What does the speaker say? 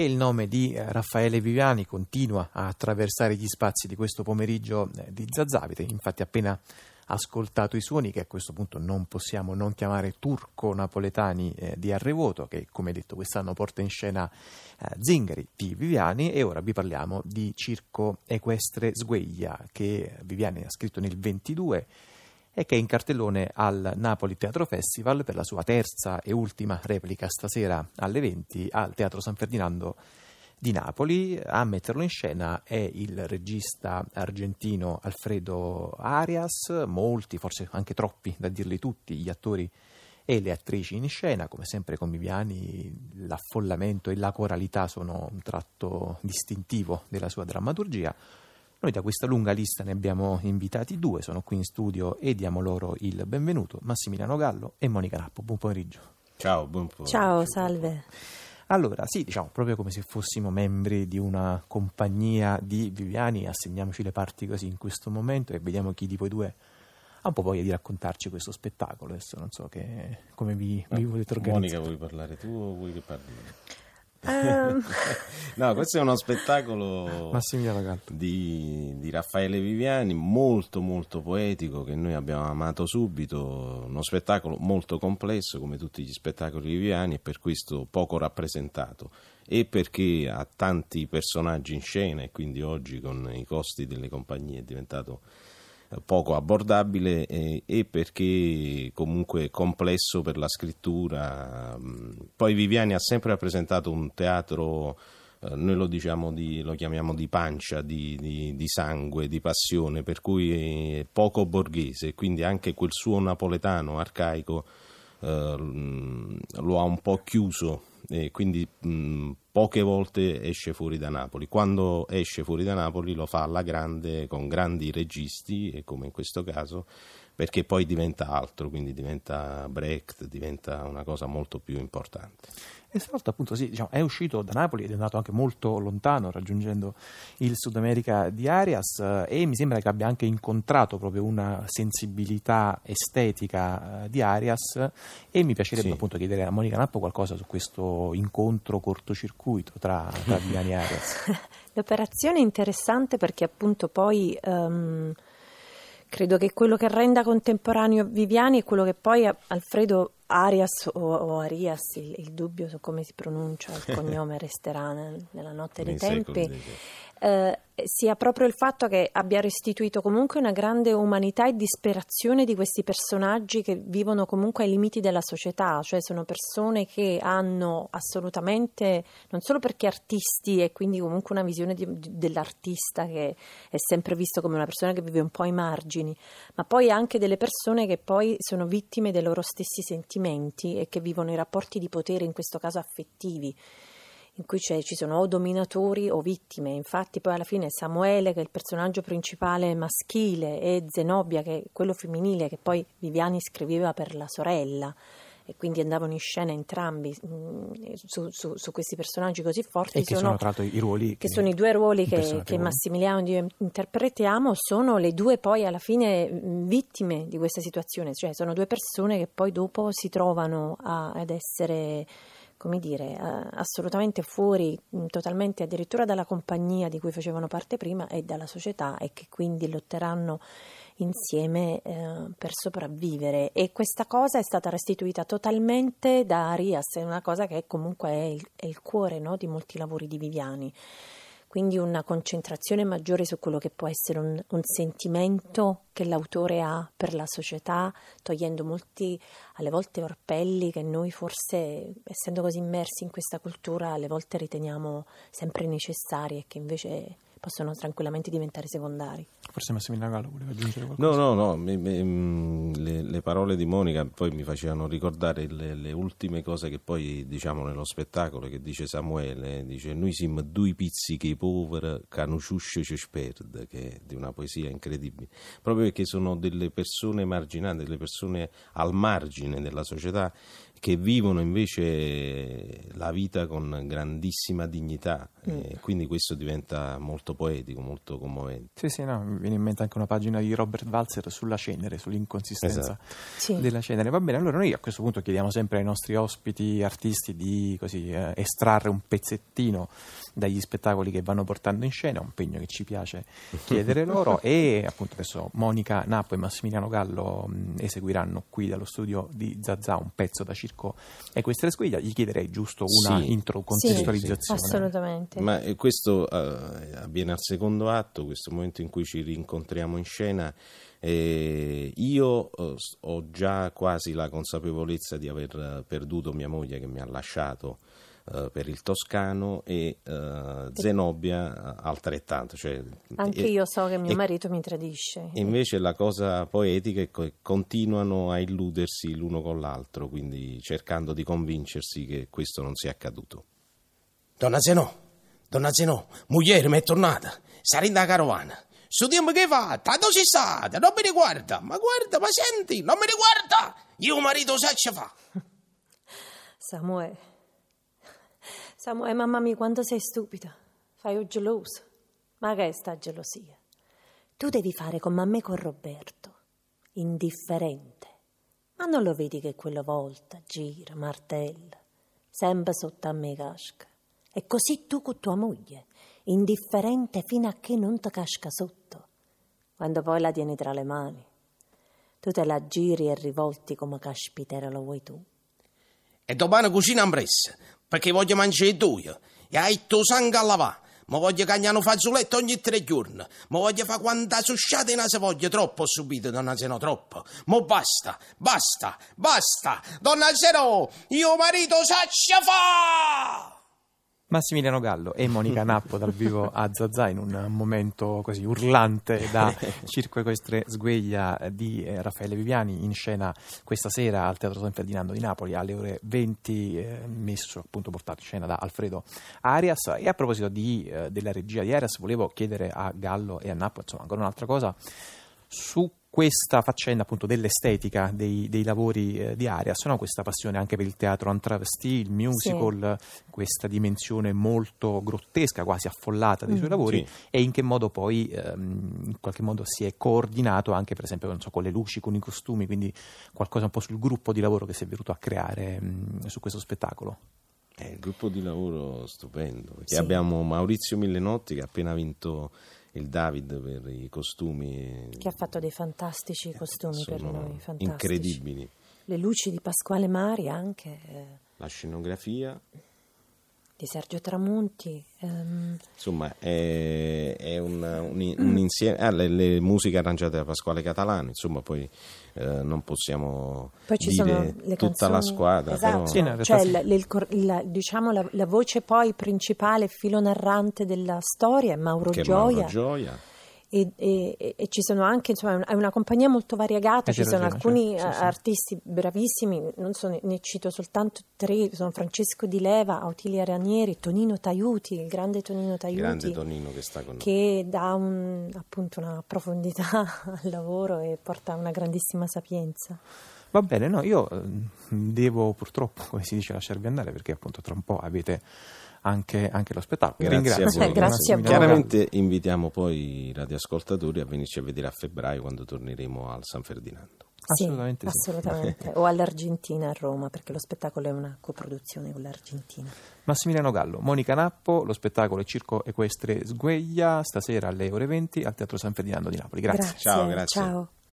E il nome di eh, Raffaele Viviani continua a attraversare gli spazi di questo pomeriggio eh, di Zazzavite. Infatti, appena ascoltato i suoni che a questo punto non possiamo non chiamare turco-napoletani eh, di Arrevoto, che come detto quest'anno porta in scena eh, Zingari di Viviani. E ora vi parliamo di Circo Equestre Sgueglia, che Viviani ha scritto nel 22 e che è in cartellone al Napoli Teatro Festival per la sua terza e ultima replica stasera alle 20 al Teatro San Ferdinando di Napoli. A metterlo in scena è il regista argentino Alfredo Arias, molti, forse anche troppi da dirli tutti, gli attori e le attrici in scena, come sempre con Viviani l'affollamento e la coralità sono un tratto distintivo della sua drammaturgia. Noi da questa lunga lista ne abbiamo invitati due, sono qui in studio e diamo loro il benvenuto, Massimiliano Gallo e Monica Nappo. Buon pomeriggio. Ciao, buon pomeriggio. Ciao, salve. Allora, sì, diciamo proprio come se fossimo membri di una compagnia di Viviani, assegniamoci le parti così in questo momento e vediamo chi di voi due ha un po' voglia di raccontarci questo spettacolo. Adesso non so che, come vi, vi volete organizzare. Monica, vuoi parlare tu o vuoi che parli? Um... no, questo è uno spettacolo di, di, Raffaele Viviani molto molto poetico che noi abbiamo amato subito, uno spettacolo molto complesso come tutti gli spettacoli di Viviani e per questo poco rappresentato. E perché ha tanti personaggi in scena e quindi oggi con i costi delle compagnie è diventato poco abbordabile e, e, perché comunque complesso per la scrittura. Poi Viviani ha sempre rappresentato un teatro, eh, noi lo, diciamo di, lo, chiamiamo di pancia, di, di, di, sangue, di passione, per cui è poco borghese, quindi anche quel suo napoletano arcaico eh, lo ha un po' chiuso e quindi mh, poche volte esce fuori da Napoli. Quando esce fuori da Napoli lo fa alla grande con grandi registi, come in questo caso, perché poi diventa altro, quindi diventa Brecht, diventa una cosa molto più importante. E stavolta appunto sì, diciamo, è uscito da Napoli ed è andato anche molto lontano raggiungendo il Sud America di Arias eh, e mi sembra che abbia anche incontrato proprio una sensibilità estetica eh, di Arias e mi piacerebbe sì. appunto chiedere a Monica Nappo qualcosa su questo incontro cortocircuito tra, tra Viviani e Arias. L'operazione è interessante perché appunto poi... Um, credo che quello che renda contemporaneo Viviani è quello che poi Alfredo Arias o, o Arias, il, il, dubbio su come si pronuncia il cognome resterà nel, nella notte dei tempi. eh, sia proprio il fatto che abbia restituito comunque una grande umanità e disperazione di questi personaggi che vivono comunque ai limiti della società, cioè sono persone che hanno assolutamente, non solo perché artisti e quindi comunque una visione di, di, dell'artista che è sempre visto come una persona che vive un po' ai margini, ma poi anche delle persone che poi sono vittime dei loro stessi sentimenti e che vivono i rapporti di potere, in questo caso affettivi in cui ci sono o dominatori o vittime. Infatti, poi alla fine Samuele, che è il personaggio principale maschile, e Zenobia, che è quello femminile, che poi Viviani scriveva per la sorella. E quindi andavano in scena entrambi mh, mm, su, su, su, questi personaggi così forti. E che sono, sono tra l'altro i ruoli. Che, sono i due ruoli che, che Massimiliano e io interpretiamo, sono le due poi alla fine mm, vittime di questa situazione. Cioè sono due persone che poi dopo si trovano a, ad essere come dire, assolutamente fuori mm, totalmente addirittura dalla compagnia di cui facevano parte prima e dalla società e che quindi lotteranno insieme eh, per sopravvivere. E questa cosa è stata restituita totalmente da Arias, è una cosa che comunque è il, è il cuore no, di molti lavori di Viviani. Quindi una concentrazione maggiore su quello che può essere un, un, sentimento che l'autore ha per la società, togliendo molti alle volte orpelli che noi forse, essendo così immersi in questa cultura, alle volte riteniamo sempre necessari e che invece possono tranquillamente diventare secondari. Forse Massimiliano Gallo voleva aggiungere qualcosa? No, no, no, mi, mi, mm, le, le, parole di Monica poi mi facevano ricordare le, le, ultime cose che poi diciamo nello spettacolo che dice Samuele, dice noi siamo due pizzichi poveri che non ci sperde, che è di una poesia incredibile, proprio perché sono delle persone marginate, delle persone al margine della società che vivono invece la vita con grandissima dignità mm. e quindi questo diventa molto poetico, molto commovente. Sì, sì, no, mi viene in mente anche una pagina di Robert Walzer sulla cenere, sull'inconsistenza esatto. sì. della cenere. Va bene, allora noi a questo punto chiediamo sempre ai nostri ospiti artisti di così, eh, estrarre un pezzettino dagli spettacoli che vanno portando in scena, un pegno che ci piace chiedere loro e appunto adesso Monica Nappo e Massimiliano Gallo mh, eseguiranno qui dallo studio di Zazà un pezzo da Circo Equestre Squiglia, gli chiederei giusto una sì. intro contestualizzazione. Sì, assolutamente. Ma eh, questo uh, avviene al secondo atto, questo momento in cui ci rincontriamo in scena. Eh, io uh, ho già quasi la consapevolezza di aver perduto mia moglie che mi ha lasciato uh, per il Toscano e uh, Zenobia altrettanto. Cioè, Anche e, io so che mio e, marito mi tradisce. Invece la cosa poetica è che continuano a illudersi l'uno con l'altro, quindi cercando di convincersi che questo non sia accaduto. Donna Zenò, donna Zenò, moglie mi è tornata, in da carovana. Su tempo che fa, tanto si sa, non mi riguarda, ma guarda, ma senti, non mi riguarda, io marito sa ce fa. Samuele, Samuele, mamma mia, quanto sei stupida. Fai un geloso. Ma che è sta gelosia? Tu devi fare come a me con Roberto, indifferente. Ma non lo vedi che quella volta gira, martella, sempre sotto a me casca. E così tu con tua moglie, indifferente fino a che non ti casca sotto. Quando poi la tieni tra le mani, tu te la giri e rivolti come caspitera lo vuoi tu. E domani cucina ambressa, perché voglio mangiare due. E hai tuo sangue a lavare. Ma voglio cagnare un fazzoletto ogni tre giorni. Ma voglio fare quanta susciata in se voglio troppo subito, donna Zeno, troppo. Ma basta, basta, basta. Donna Zeno, io marito saccia fa! Massimiliano Gallo e Monica Nappo dal vivo a Zazà in un momento così urlante da Circo Equestre Sgueglia di eh, Raffaele Viviani in scena questa sera al Teatro San Ferdinando di Napoli alle ore 20 eh, messo appunto portato in scena da Alfredo Arias. E a proposito di, eh, della regia di Arias volevo chiedere a Gallo e a Nappo insomma ancora un'altra cosa su questa faccenda appunto dell'estetica dei, dei lavori eh, di Arias, no? questa passione anche per il teatro antravestì, il musical, sì. questa dimensione molto grottesca, quasi affollata dei mm. suoi lavori sì. e in che modo poi ehm, in qualche modo si è coordinato anche per esempio so, con le luci, con i costumi, quindi qualcosa un po' sul gruppo di lavoro che si è venuto a creare mh, su questo spettacolo. È un gruppo di lavoro stupendo, sì. abbiamo Maurizio Millenotti che ha appena vinto il David per i costumi. Che ha fatto dei fantastici costumi per noi, fantastici. incredibili. Le luci di Pasquale Mari anche. Eh. La scenografia di Sergio Tramonti. Um... Insomma, è, è un, un, un, insieme. Ah, le, le, musiche arrangiate da Pasquale Catalano, insomma, poi eh, non possiamo poi ci dire tutta canzoni... la squadra. Esatto. Però... Sì, no, cioè, la, la, diciamo, la, la, voce poi principale, filo narrante della storia è Mauro che Gioia. Mauro Gioia e, e, e, ci sono anche, insomma, è una compagnia molto variegata, ci sono alcuni certo. sì, artisti bravissimi, non so, ne, cito soltanto tre, sono Francesco Di Leva, Autilia Ranieri, Tonino Taiuti, il grande Tonino Taiuti, grande Tonino che, sta con che dà un, appunto una profondità al lavoro e porta una grandissima sapienza. Va bene, no, io eh, devo purtroppo, come si dice, lasciarvi andare perché appunto tra un po' avete anche, anche lo spettacolo. Grazie Ringrazio. a voi. Grazie a voi. Chiaramente invitiamo poi i radioascoltatori a venirci a vedere a febbraio quando torneremo al San Ferdinando. Sì, assolutamente, sì. assolutamente. o all'Argentina a Roma perché lo spettacolo è una coproduzione con l'Argentina. Massimiliano Gallo, Monica Nappo, lo spettacolo è Circo Equestre Sgueglia, stasera alle ore 20 al Teatro San Ferdinando di Napoli. Grazie. grazie ciao, grazie. Ciao.